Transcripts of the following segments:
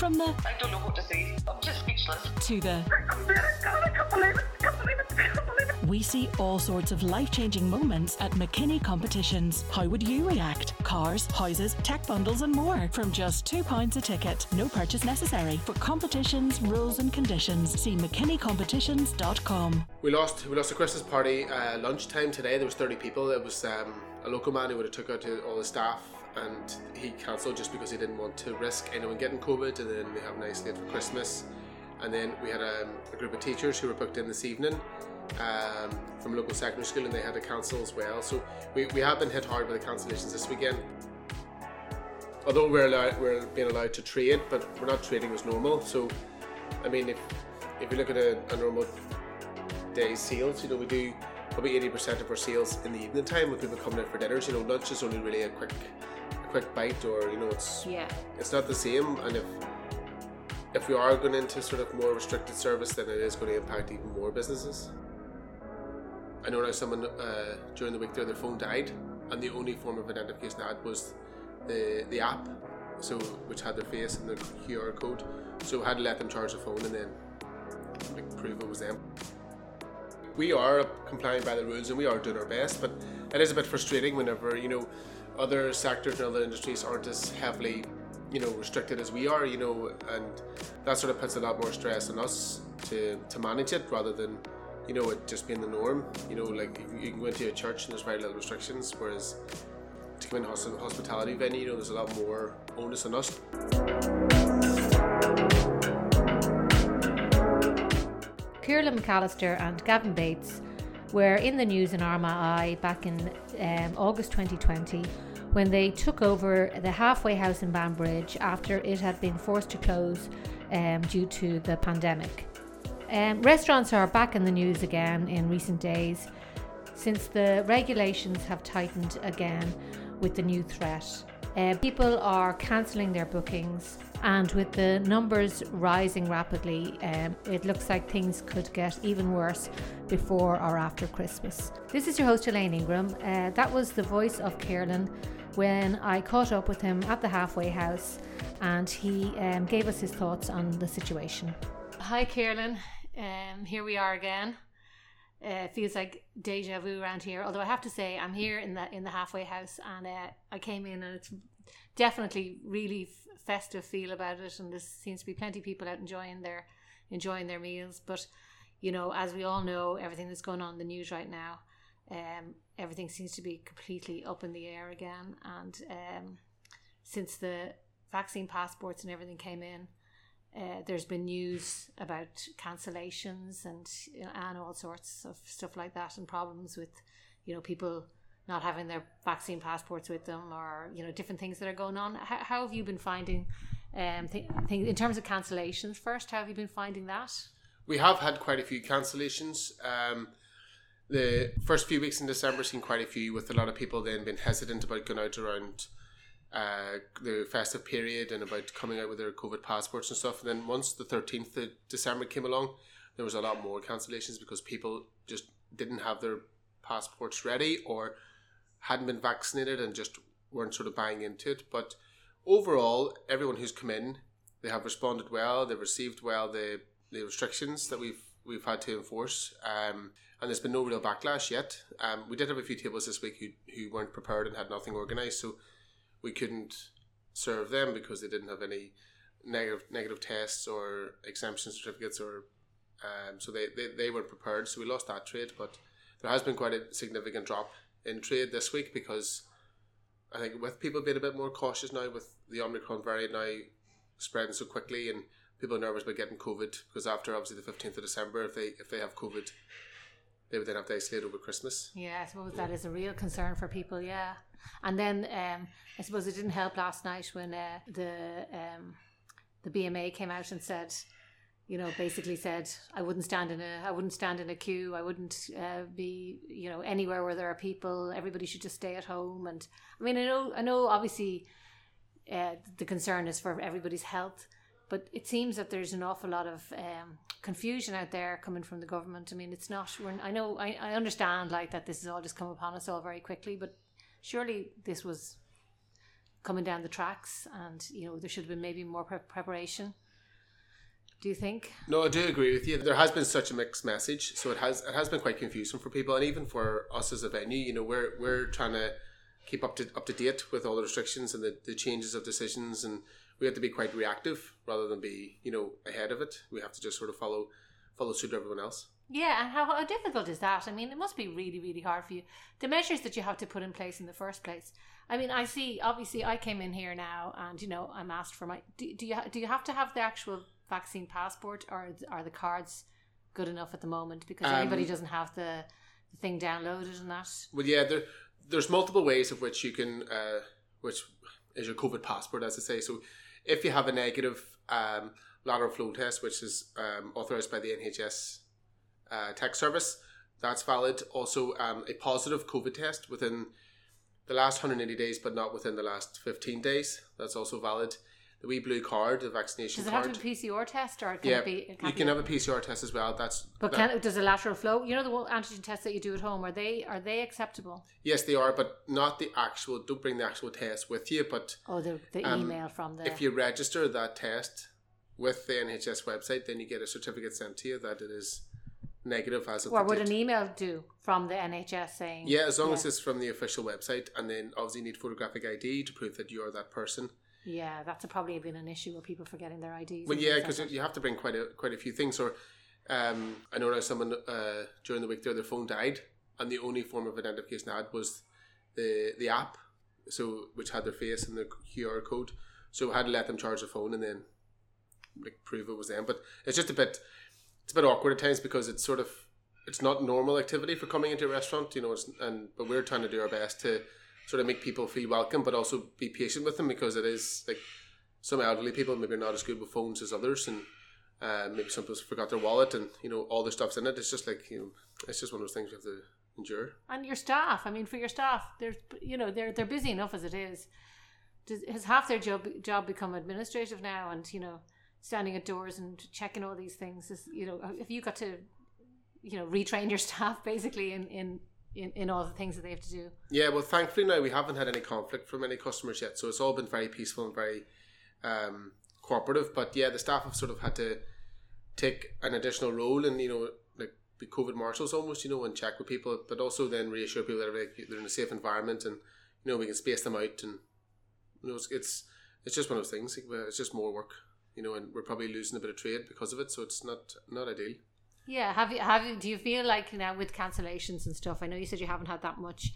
From the I don't know what to say. I'm just speechless. to the I can't believe it. I can't believe it. I can't believe it. we see all sorts of life changing moments at McKinney competitions. How would you react? Cars, houses, tech bundles, and more from just £2 a ticket. No purchase necessary. For competitions, rules, and conditions, see McKinneycompetitions.com. We lost we lost a Christmas party uh, lunchtime today. There was thirty people. It was um, a local man who would have took out to all the staff, and he cancelled just because he didn't want to risk anyone getting COVID. And then we have a nice date for Christmas, and then we had um, a group of teachers who were booked in this evening um, from a local secondary school, and they had to cancel as well. So we, we have been hit hard by the cancellations this weekend. Although we're allowed, we're being allowed to trade, but we're not trading as normal. So, I mean, if if you look at a, a normal day's sales, you know, we do probably eighty percent of our sales in the evening time with people coming out for dinners. You know, lunch is only really a quick a quick bite, or you know, it's Yeah. it's not the same. And if if we are going into sort of more restricted service, then it is going to impact even more businesses. I know now someone uh, during the week there, their phone died, and the only form of identification they had was the the app, so which had their face and the QR code. So I had to let them charge the phone and then like, prove it was them. We are complying by the rules and we are doing our best, but it is a bit frustrating whenever you know other sectors and other industries aren't as heavily you know restricted as we are. You know, and that sort of puts a lot more stress on us to to manage it rather than you know it just being the norm. You know, like you- can go into a church and there's very little restrictions, whereas to come in a hospitality venue, you know, there's a lot more onus on us. Kierlan McAllister and Gavin Bates were in the news in Armagh back in um, August 2020 when they took over the halfway house in Banbridge after it had been forced to close um, due to the pandemic. Um, restaurants are back in the news again in recent days since the regulations have tightened again with the new threat. Uh, people are cancelling their bookings, and with the numbers rising rapidly, um, it looks like things could get even worse before or after Christmas. This is your host, Elaine Ingram. Uh, that was the voice of Kierlan when I caught up with him at the halfway house, and he um, gave us his thoughts on the situation. Hi, Kierlan. Um, here we are again uh, feels like deja vu around here. Although I have to say, I'm here in the in the halfway house, and uh, I came in, and it's definitely really festive feel about it, and there seems to be plenty of people out enjoying their enjoying their meals. But you know, as we all know, everything that's going on in the news right now, um, everything seems to be completely up in the air again. And um, since the vaccine passports and everything came in, uh, there's been news about cancellations and you know, and all sorts of stuff like that, and problems with you know people not having their vaccine passports with them, or you know different things that are going on. How, how have you been finding um th- things in terms of cancellations? First, how have you been finding that? We have had quite a few cancellations. Um, the first few weeks in December seen quite a few, with a lot of people then being hesitant about going out around uh, the festive period and about coming out with their COVID passports and stuff. And then once the thirteenth of December came along, there was a lot more cancellations because people just didn't have their passports ready or hadn't been vaccinated and just weren't sort of buying into it. But overall, everyone who's come in, they have responded well. They've received well the the restrictions that we've we've had to enforce. Um, and there's been no real backlash yet. Um, we did have a few tables this week who, who weren't prepared and had nothing organised, so we couldn't serve them because they didn't have any negative negative tests or exemption certificates or um, so they, they, they weren't prepared. So we lost that trade, but there has been quite a significant drop in trade this week because I think with people being a bit more cautious now with the Omicron variant now spreading so quickly and people are nervous about getting COVID because after obviously the fifteenth of December, if they if they have COVID, they would then have to isolate over Christmas. Yeah, I suppose that is a real concern for people. Yeah, and then um, I suppose it didn't help last night when uh, the um, the BMA came out and said, you know, basically said I wouldn't stand in a I wouldn't stand in a queue. I wouldn't uh, be you know anywhere where there are people. Everybody should just stay at home. And I mean, I know I know obviously uh, the concern is for everybody's health. But it seems that there's an awful lot of um, confusion out there coming from the government. I mean, it's not. We're, I know. I, I understand like that. This has all just come upon us all very quickly. But surely this was coming down the tracks, and you know there should have been maybe more pre- preparation. Do you think? No, I do agree with you. There has been such a mixed message, so it has it has been quite confusing for people, and even for us as a venue. You know, we're we're trying to keep up to up to date with all the restrictions and the, the changes of decisions, and we have to be quite reactive rather than be you know ahead of it. We have to just sort of follow follow suit to everyone else. Yeah, and how, how difficult is that? I mean, it must be really, really hard for you. The measures that you have to put in place in the first place. I mean, I see. Obviously, I came in here now, and you know, I'm asked for my. Do, do you do you have to have the actual vaccine passport, or are the cards good enough at the moment? Because Um, everybody doesn't have the, the thing downloaded and that. Well, yeah, there there's multiple ways of which you can, uh, which is your COVID passport, as I say. So, if you have a negative um, lateral flow test, which is um, authorized by the NHS uh, tech service, that's valid. Also, um, a positive COVID test within the last 180 days, but not within the last 15 days, that's also valid. The wee blue card, the vaccination Does it card. have to be a PCR test, or can yeah, it be? It you can't be- have a PCR test as well. That's But that- can, does a lateral flow? You know the antigen tests that you do at home. Are they are they acceptable? yes, they are, but not the actual. Don't bring the actual test with you, but Oh, the the Um, email from the. if you register that test with the NHS website, then you get a certificate sent to you that it is negative as of or would date. an email do from the NHS saying? yeah, as long as it's from the official website, and then obviously you need photographic ID to prove that you're that person. Yeah, that's probably been an issue where people forgetting their IDs. Well, yeah, things like because you have to bring quite a quite a few things. Or um, I know now someone uh, during the week there, their phone died, and the only form of identification they had was the the app, so which had their face and the QR code. So I had to let them charge the phone and then like prove it was them. But it's just a bit it's a bit awkward at times because it's sort of it's not normal activity for coming into a restaurant, you know. It's, and but we're trying to do our best to sort of make people feel welcome, but also be patient with them because it is like some elderly people maybe are not as good with phones as others, and uh, maybe some people forgot their wallet, and you know all the stuff's in it. It's just like you know, it's just one of those things we have to endure. and your staff. I mean, for your staff, they're you know they're they're busy enough as it is. Does, has half their job job become administrative now, and you know standing at doors and checking all these things? Is you know if you got to you know retrain your staff basically in in in, in all the things that they have to do. Yeah, well, thankfully now we haven't had any conflict from any customers yet, so it's all been very peaceful and very um, cooperative. But yeah, the staff have sort of had to take an additional role and you know like be COVID marshals almost, you know, and check with people, but also then reassure people that they're in a safe environment and you know we can space them out and you know it's it's, it's just one of those things. It's just more work, you know, and we're probably losing a bit of trade because of it, so it's not not ideal. Yeah, have you have you? Do you feel like now with cancellations and stuff? I know you said you haven't had that much.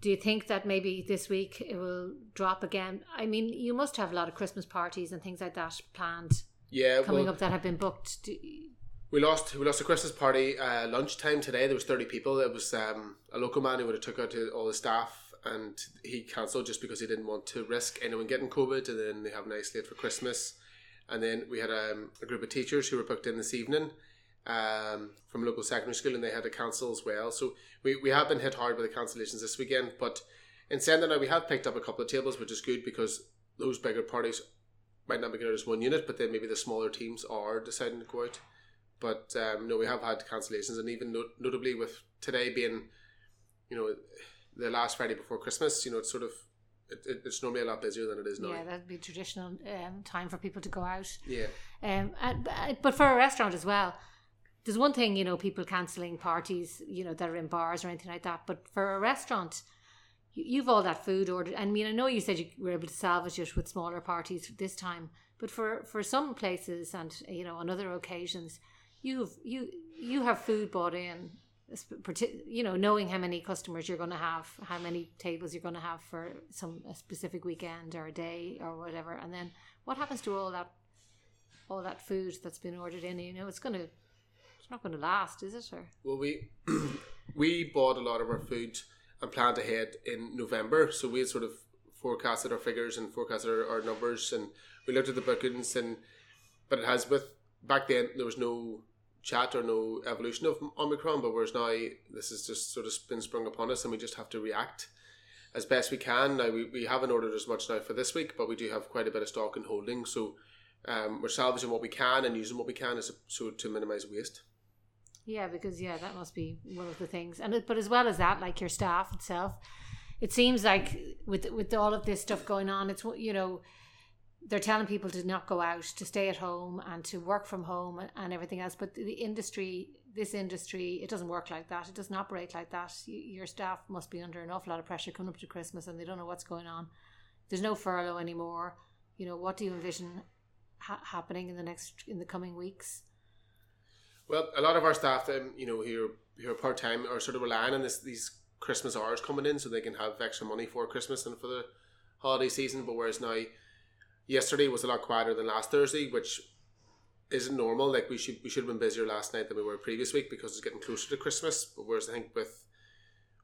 Do you think that maybe this week it will drop again? I mean, you must have a lot of Christmas parties and things like that planned Yeah, coming well, up that have been booked. Do, We lost we lost a Christmas party uh, lunchtime today. There was thirty people. It was um, a local man who would have took out to all the staff, and he cancelled just because he didn't want to risk anyone getting COVID. And then they have an isolate for Christmas. And then we had um, a group of teachers who were booked in this evening um, from a local secondary school, and they had a council as well. So we, we have been hit hard by the cancellations this weekend. But in saying that, now we have picked up a couple of tables, which is good because those bigger parties might not be out as one unit, but then maybe the smaller teams are deciding to go out. But um, no, we have had cancellations, and even not- notably with today being, you know, the last Friday before Christmas, you know, it's sort of it, it, it's normally a lot busier than it is now. yeah, that'd be traditional um, time for people to go out. Yeah. Um, and, uh, but for a restaurant as well, there's one thing you know people cancelling parties, you know, that are in bars or anything like that. But for a restaurant, you, you've all that food ordered. I mean, I know you said you were able to salvage it with smaller parties this time, but for for some places and you know on other occasions, you've you you have food bought in. You know, knowing how many customers you're going to have, how many tables you're going to have for some specific weekend or a day or whatever, and then what happens to all that all that food that's been ordered in, you know, it's gonna it's not gonna last, is it? Or Well, we we bought a lot of our food and planned ahead in November, so we had sort of forecasted our figures and forecasted our, our numbers, and we looked at the bookings, and but it has with back then there was no chat or no evolution of Omicron, but whereas now this has just sort of been sprung upon us, and we just have to react as best we can. Now we, we haven't ordered as much now for this week, but we do have quite a bit of stock in holding, so. Um, we're salvaging what we can and using what we can as so to minimize waste. Yeah, because yeah, that must be one of the things. And but as well as that, like your staff itself, it seems like with with all of this stuff going on, it's you know they're telling people to not go out, to stay at home, and to work from home and everything else. But the industry, this industry, it doesn't work like that. It doesn't operate like that. Your staff must be under an awful lot of pressure coming up to Christmas, and they don't know what's going on. There's no furlough anymore. You know, what do you envision ha- happening in the next in the coming weeks? Well, a lot of our staff, um, you know, who are, who are part time, are sort of relying on this these Christmas hours coming in, so they can have extra money for Christmas and for the holiday season. But whereas now, yesterday was a lot quieter than last Thursday, which isn't normal. Like we should we should have been busier last night than we were previous week because it's getting closer to Christmas. But whereas I think with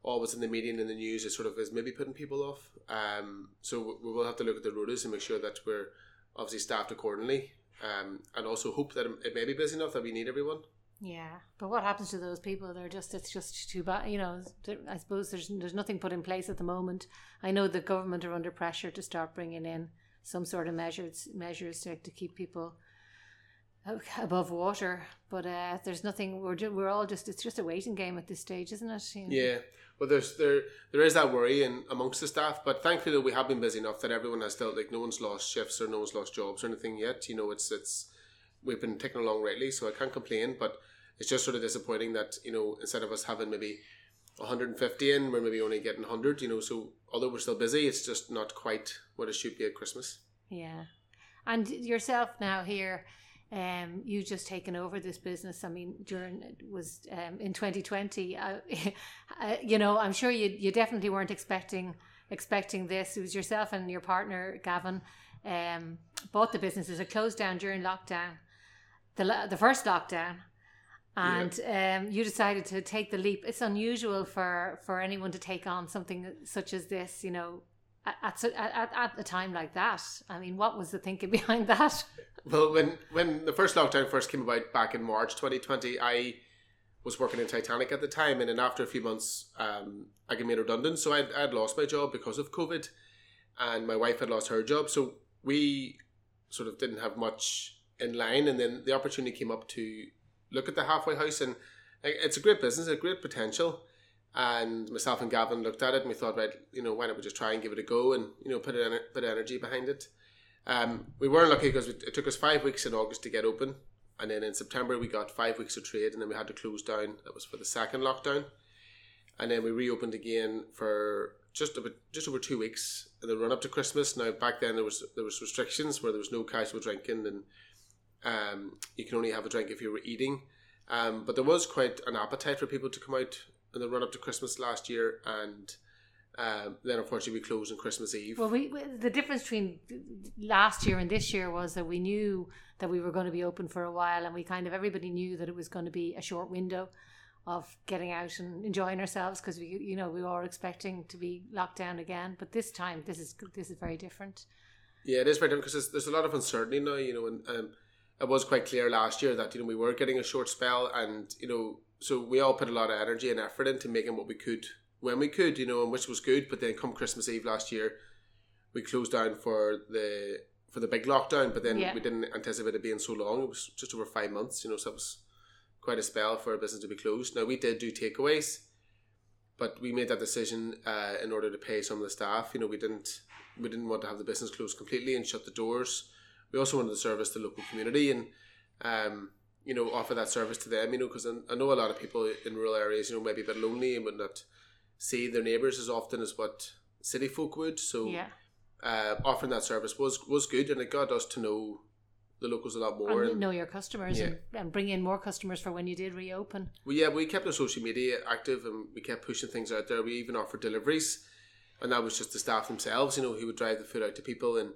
all always in the media and in the news, it sort of is maybe putting people off. Um, so we will have to look at the rotas and make sure that we're obviously staffed accordingly um, and also hope that it may be busy enough that we need everyone. Yeah, but what happens to those people? They're just it's just too bad. You know, I suppose there's there's nothing put in place at the moment. I know the government are under pressure to start bringing in some sort of measures measures to, to keep people above water. But uh, there's nothing. We're we're all just it's just a waiting game at this stage, isn't it? You know? Yeah. Well, there's there there is that worry in amongst the staff, but thankfully we have been busy enough that everyone has still like no one's lost shifts or no one's lost jobs or anything yet. You know, it's it's we've been ticking along rightly, so I can't complain. But it's just sort of disappointing that you know instead of us having maybe 150 in, we're maybe only getting 100. You know, so although we're still busy, it's just not quite what it should be at Christmas. Yeah, and yourself now here um, you just taken over this business. I mean, during it was um, in 2020. Uh, uh, you know, I'm sure you you definitely weren't expecting expecting this. It was yourself and your partner Gavin um, bought the businesses. It closed down during lockdown, the the first lockdown, and um, you decided to take the leap. It's unusual for for anyone to take on something such as this. You know, at, at, at a time like that. I mean, what was the thinking behind that? Well, when when the first lockdown first came about back in March 2020, I was working in Titanic at the time, and then after a few months, um, I got made redundant. So I'd, I'd lost my job because of COVID, and my wife had lost her job. So we sort of didn't have much in line, and then the opportunity came up to look at the halfway house, and it's a great business, a great potential. And myself and Gavin looked at it, and we thought, right, you know, why don't we just try and give it a go, and you know, put a bit of energy behind it. Um, we weren't lucky because it took us five weeks in August to get open, and then in September we got five weeks of trade, and then we had to close down. That was for the second lockdown, and then we reopened again for just about just over two weeks in the run up to Christmas. Now back then there was there was restrictions where there was no casual drinking, and um, you can only have a drink if you were eating. Um, but there was quite an appetite for people to come out in the run up to Christmas last year, and um, then unfortunately we closed on Christmas Eve. Well, we, we, the difference between last year and this year was that we knew that we were going to be open for a while, and we kind of everybody knew that it was going to be a short window of getting out and enjoying ourselves because we you know we were expecting to be locked down again. But this time, this is this is very different. Yeah, it is very different because there's, there's a lot of uncertainty now. You know, and um, it was quite clear last year that you know we were getting a short spell, and you know, so we all put a lot of energy and effort into making what we could when we could, you know, and which was good. But then come Christmas Eve last year, we closed down for the for the big lockdown. But then yeah. we didn't anticipate it being so long. It was just over five months, you know, so it was quite a spell for a business to be closed. Now we did do takeaways, but we made that decision uh, in order to pay some of the staff. You know, we didn't we didn't want to have the business closed completely and shut the doors. We also wanted to service the local community and. Um, you know, offer that service to them, you know, because I know a lot of people in rural areas, you know, maybe a bit lonely and would not see their neighbours as often as what city folk would. So yeah. uh, offering that service was was good, and it got us to know the locals a lot more. And, and know your customers yeah. and, and, bring in more customers for when you did reopen. Well, yeah, we kept our social media active and we kept pushing things out there. We even offered deliveries, and that was just the staff themselves, you know, who would drive the food out to people. And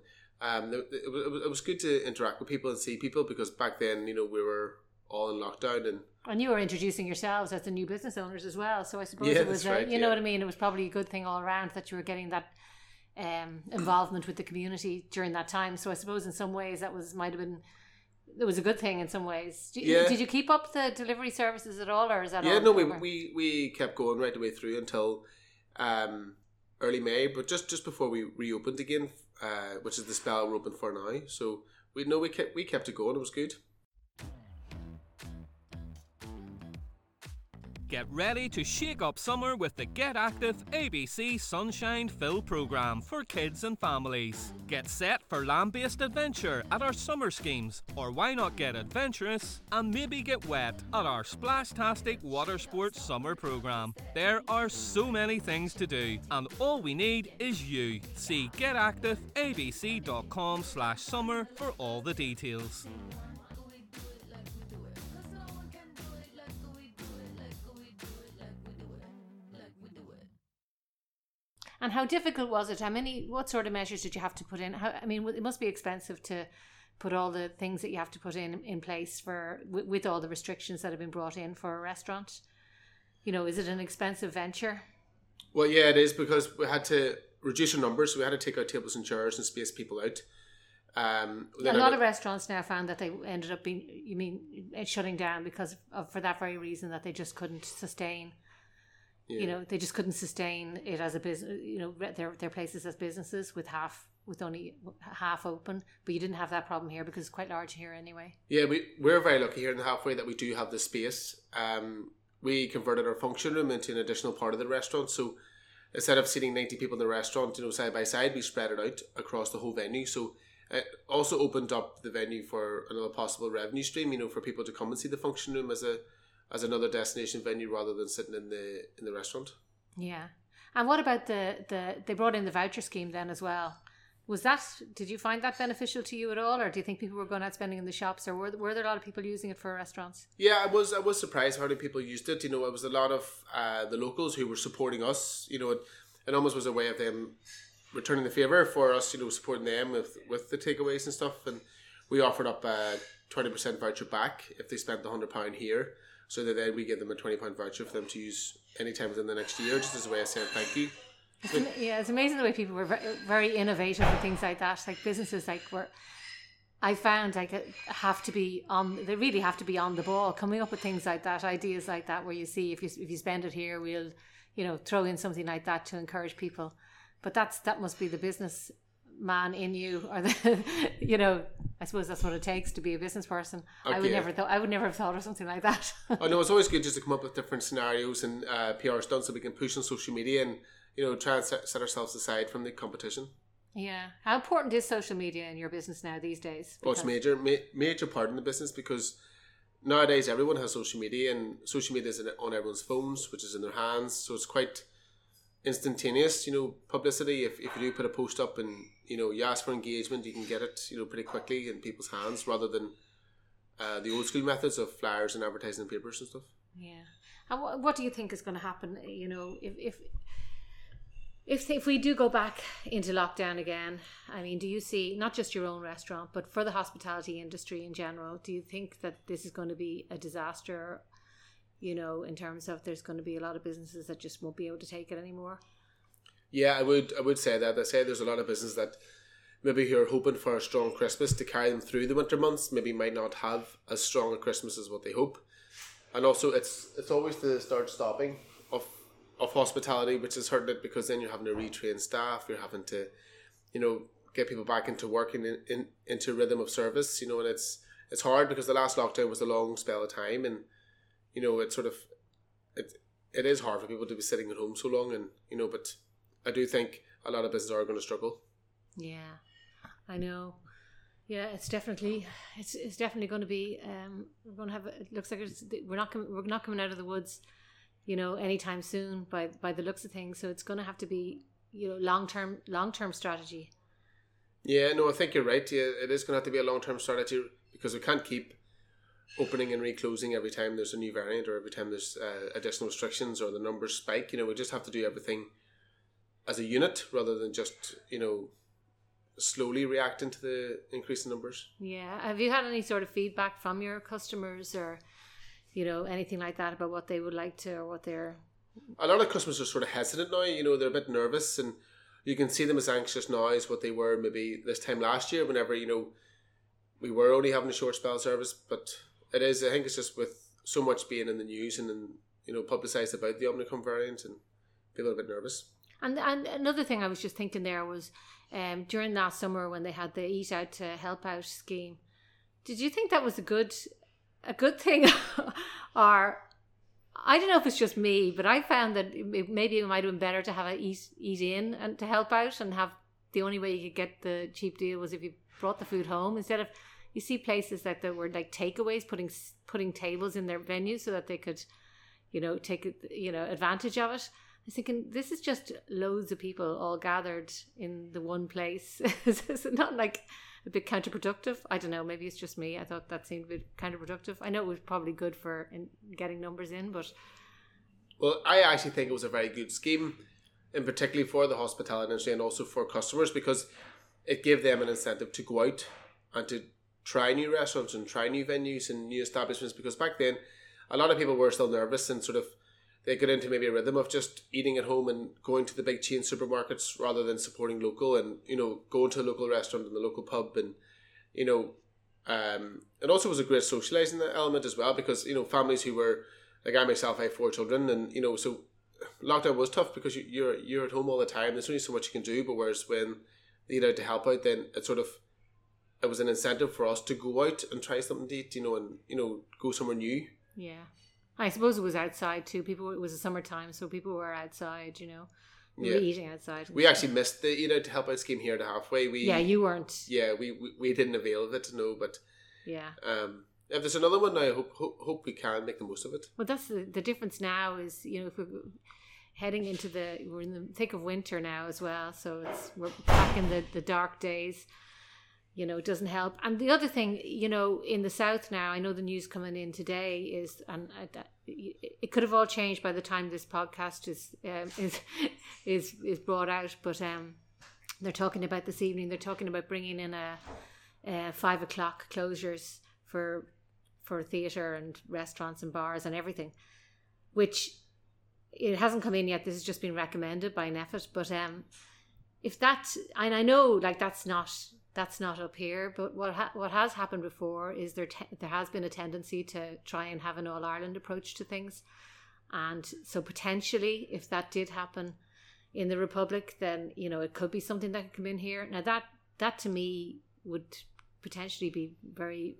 um, it, it, it was good to interact with people and see people because back then, you know, we were all in lockdown and and you were introducing yourselves as the new business owners as well. So I suppose yeah, it was, a, right, you know what I mean. It was probably a good thing all around that you were getting that um, involvement with the community during that time. So I suppose in some ways that was might have been it was a good thing in some ways. Did, yeah. did you keep up the delivery services at all, or is that yeah? no, we, we we kept going right the way through until um, early May, but just just before we reopened again, uh, which is the spell we're open for now. So we know we kept we kept it going. It was good. Get ready to shake up summer with the Get Active ABC Sunshine Fill program for kids and families. Get set for land based adventure at our summer schemes, or why not get adventurous and maybe get wet at our Splashtastic Water Sports Summer program. There are so many things to do, and all we need is you. See getactiveabc.com slash summer for all the details. And how difficult was it? How many? What sort of measures did you have to put in? How, I mean, it must be expensive to put all the things that you have to put in in place for with, with all the restrictions that have been brought in for a restaurant. You know, is it an expensive venture? Well, yeah, it is because we had to reduce our numbers. So we had to take out tables and chairs and space people out. Um, A lot of restaurants now found that they ended up being, you mean, shutting down because of for that very reason that they just couldn't sustain. You know, they just couldn't sustain it as a business. You know, their their places as businesses with half with only half open. But you didn't have that problem here because it's quite large here anyway. Yeah, we, we're very lucky here in the halfway that we do have the space. Um, we converted our function room into an additional part of the restaurant. So instead of seating 90 people in the restaurant, you know, side by side, we spread it out across the whole venue. So it also opened up the venue for another possible revenue stream, you know, for people to come and see the function room as a as another destination venue rather than sitting in the in the restaurant. Yeah. And what about the the they brought in the voucher scheme then as well? Was that did you find that beneficial to you at all, or do you think people were going out spending in the shops, or were were there a lot of people using it for restaurants? Yeah, I was I was surprised how many people used it. You know, it was a lot of uh, the locals who were supporting us. You know, it, it almost was a way of them returning the favor for us. You know, supporting them with with the takeaways and stuff. And we offered up a twenty percent voucher back if they spent the hundred pound here. So that then we give them a twenty pound voucher for them to use anytime within the next year, just as a way of saying thank you. Yeah, it's amazing the way people were very innovative and things like that. Like businesses, like were, I found like have to be on. They really have to be on the ball, coming up with things like that, ideas like that, where you see if you if you spend it here, we'll, you know, throw in something like that to encourage people. But that's that must be the business man in you, or the, you know, I suppose that's what it takes to be a business person. I would never thought I would never have thought of something like that. I know it's always good just to come up with different scenarios and uh, PR stunts so we can push on social media and you know try and set, set ourselves aside from the competition. yeah, how important is social media in your business now these days? Well, it's major ma- major part in the business because nowadays everyone has social media and social media is on everyone's phones, which is in their hands. So it's quite instantaneous, you know, publicity. If, if you do put a post up and you know you ask for engagement, you can get it, you know, pretty quickly in people's hands rather than uh, the old school methods of flyers and advertising in papers and stuff. Yeah. And what, what do you think is going to happen? You know, if if if if we do go back into lockdown again, I mean, do you see not just your own restaurant, but for the hospitality industry in general? Do you think that this is going to be a disaster? You know, in terms of there's going to be a lot of businesses that just won't be able to take it anymore. Yeah, I would I would say that. I say there's a lot of business that maybe who are hoping for a strong Christmas to carry them through the winter months, maybe might not have as strong a Christmas as what they hope. And also it's it's always the start stopping of of hospitality which is hurting it because then you're having to retrain staff, you're having to, you know, get people back into work and in, in into rhythm of service, you know, and it's it's hard because the last lockdown was a long spell of time and you know, it's sort of it it is hard for people to be sitting at home so long and you know, but I do think a lot of businesses are going to struggle. Yeah, I know. Yeah, it's definitely it's it's definitely going to be. Um, we're going to have. It looks like it's, we're not com- we're not coming out of the woods, you know, anytime soon. By by the looks of things, so it's going to have to be you know long term long term strategy. Yeah, no, I think you're right. Yeah, it is going to have to be a long term strategy because we can't keep opening and reclosing every time there's a new variant or every time there's uh, additional restrictions or the numbers spike. You know, we just have to do everything as a unit rather than just you know slowly reacting to the increase in numbers. Yeah, have you had any sort of feedback from your customers or you know anything like that about what they would like to or what they're a lot of customers are sort of hesitant now. You know, they're a bit nervous, and you can see them as anxious now as what they were maybe this time last year. Whenever you know we were only having a short spell service, but it is. I think it's just with so much being in the news and, and you know publicised about the Omicron variant, and are a bit nervous. And and another thing I was just thinking there was um, during last summer when they had the Eat Out to Help Out scheme. Did you think that was a good a good thing, or I don't know if it's just me, but I found that it, maybe it might have been better to have a eat, eat in and to help out and have the only way you could get the cheap deal was if you brought the food home instead of you see places that there were like takeaways putting putting tables in their venues so that they could you know take you know advantage of it. I was thinking this is just loads of people all gathered in the one place. Is it not like a bit counterproductive. I don't know maybe it's just me. I thought that seemed a bit counterproductive. I know it was probably good for in getting numbers in but Well, I actually think it was a very good scheme, and particularly for the hospitality industry and also for customers because it gave them an incentive to go out and to try new restaurants and try new venues and new establishments. Because back then, a lot of people were still nervous and sort of they got into maybe a rhythm of just eating at home and going to the big chain supermarkets rather than supporting local and you know going to a local restaurant and the local pub and you know um, it also was a great socializing element as well because you know families who were like I myself I have four children and you know so lockdown was tough because you, you're you're at home all the time there's only so much you can do but whereas when get out to help out then it sort of it was an incentive for us to go out and try something to eat you know and you know go somewhere new. Yeah. I suppose it was outside too. People it was a summertime so people were outside you know. We were Yeah. eating outside. We stuff. actually missed the eat out to help out scheme here to halfway we yeah you weren't. Yeah we, we we didn't avail of it no but yeah. um if there's another one now, I hope hope, hope we can make the most of it. Well, that's the, the difference now is, you know, if we're heading into the, we're in the thick of winter now as well. So it's, we're back in the, the dark days, you know, doesn't help. And the other thing, you know, in the South now, I know the news coming in today is, and it could have all changed by the time this podcast is, um, is, is, is brought out, but, um, they're talking about this evening, they're talking about bringing in a, uh, five o'clock closures for for theatre and restaurants and bars and everything, which it hasn't come in yet. This has just been recommended by NPHET. But um, if that, and I know like that's not that's not up here, but what ha- what has happened before is there te- there has been a tendency to try and have an all Ireland approach to things, and so potentially if that did happen in the Republic, then you know it could be something that could come in here. Now that that to me would potentially be very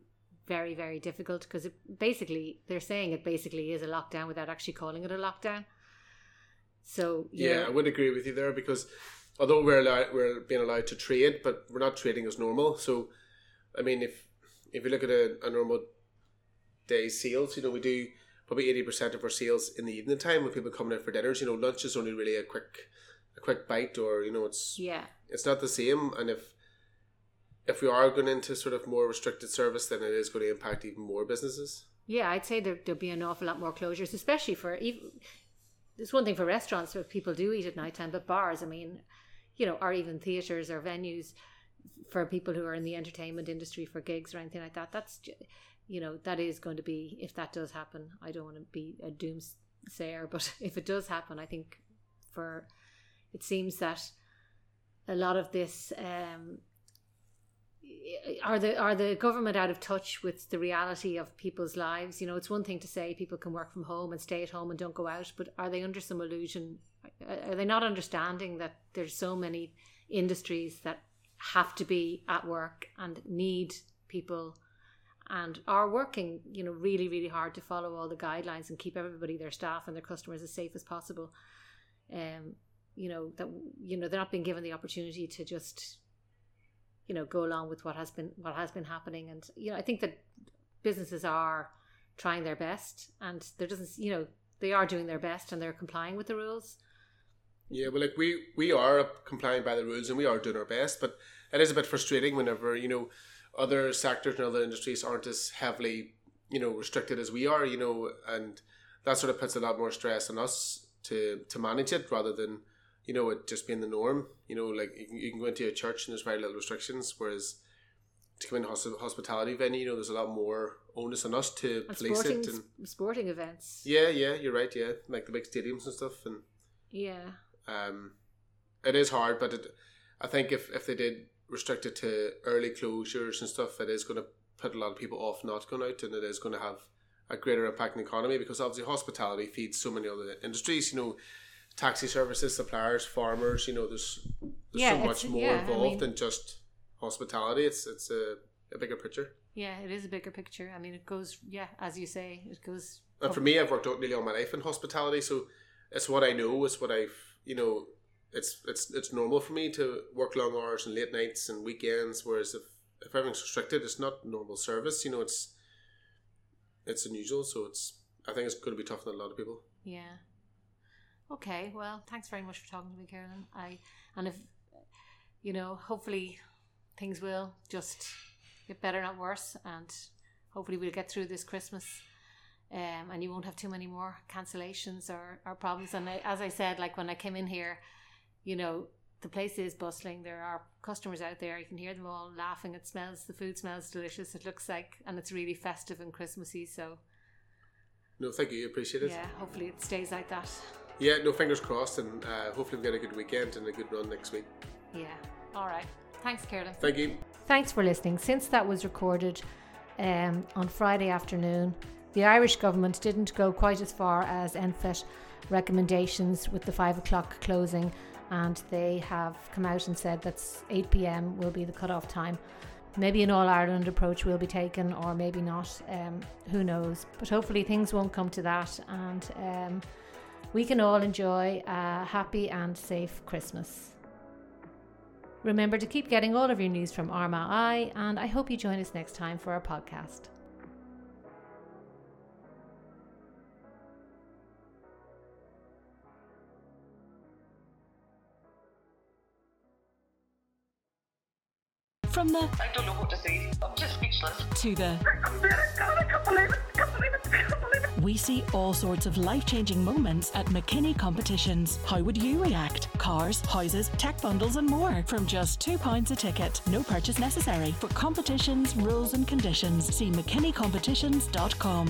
very very difficult because it basically they're saying it basically is a lockdown without actually calling it a lockdown so Yeah, know, I would agree with you there because although we're allowed, we're being allowed to trade, but we're not trading as normal. So, I mean, if if you look at a, a normal day's sales, you know, we do probably eighty percent of our sales in the evening time when people coming out for dinners. You know, lunch is only really a quick a quick bite, or you know, it's yeah it's not the same. And if if we are going into sort of more restricted service, then it is going to impact even more businesses. yeah i'd say there, there'll be an awful lot more closures especially for even it's one thing for restaurants where people do eat at night time but bars i mean you know or even theaters or venues for people who are in the entertainment industry for gigs or anything like that. That's you know that is going to be if that does happen i don't want to be a doomsayer but if it does happen i think for it seems that a lot of this um are the are the government out of touch with the reality of people's lives? You know it's one thing to say people can work from home and stay at home and don't go out but are they under some illusion are they not understanding that there's so many industries that have to be at work and need people and are working you know really really hard to follow all the guidelines and keep everybody their staff and their customers as safe as possible? Um you know that you know they're not being given the opportunity to just you know go along with what has been what has been happening. And you know i think that businesses are trying their best and there doesn't you know they are doing their best and they're complying with the rules Yeah, well, like we we are complying by the rules and we are doing our best, but it is a bit frustrating whenever you know other sectors and other industries aren't as heavily you know restricted as we are, you know, and that sort of puts a lot more stress on us to to manage it rather than you know it just being the norm. You know, like you can, you can go into a church and there's very little restrictions, whereas to come into hosp- hospitality venue, you know, there's a lot more onus on us to and police sporting it and. sporting events Yeah, yeah, you're right. Yeah, like the big stadiums and stuff, and yeah um, it is hard, but it, I think if, if they did restrict it to early closures and stuff, it is going to put a lot of people off not going out, and it is going to have a greater impact on the economy because obviously hospitality feeds so many other industries. You know, taxi services, suppliers, farmers. You know, there's there's Yeah, so much more yeah, I involved mean- than just hospitality. It's it's a, a bigger picture. Yeah, it is a bigger picture. I mean, it goes, yeah, as you say, it goes. And for me, I've worked out nearly all my life in hospitality, so it's what I know. It's what I've you know. It's it's it's normal for me to work long hours and late nights and weekends. Whereas if if everything's restricted, it's not normal service. You know, it's it's unusual. So it's I think it's going to be tough on a lot of people. Yeah. Okay. Well, thanks very much for talking to me, Carolyn. I and if you know, hopefully things will just get better, not worse, and hopefully we'll get through this Christmas. Um, and you won't have too many more cancellations or, or problems. And I, as I said, like when I came in here, you know, the place is bustling. There are customers out there. You can hear them all laughing. It smells, the food smells delicious. It looks like, and it's really festive and Christmassy. So, No, thank you. Appreciate it. yeah, hopefully it stays like that. Yeah, no fingers crossed, and uh, hopefully we get a good weekend and a good run next week. Yeah. All right. Thanks, Carolyn. Thank you. Thanks for listening. Since that was recorded um, on Friday afternoon, the Irish government didn't go quite as far as NPHET recommendations with the five o'clock closing, and they have come out and said that 8 pm will be the cut-off time. Maybe an All Ireland approach will be taken, or maybe not. Um, who knows? But hopefully things won't come to that, and um, we can all enjoy a happy and safe Christmas. Remember to keep getting all of your news from Eye, and I hope you join us next time for our podcast. From the I don't know what to say. I'm just speechless. to the, I can't believe it. God, I can't it. I can't believe it. I can't believe it. we see all sorts of life changing moments at McKinney competitions. How would you react? Cars, houses, tech bundles, and more from just £2 a ticket. No purchase necessary. For competitions, rules, and conditions, see McKinneycompetitions.com.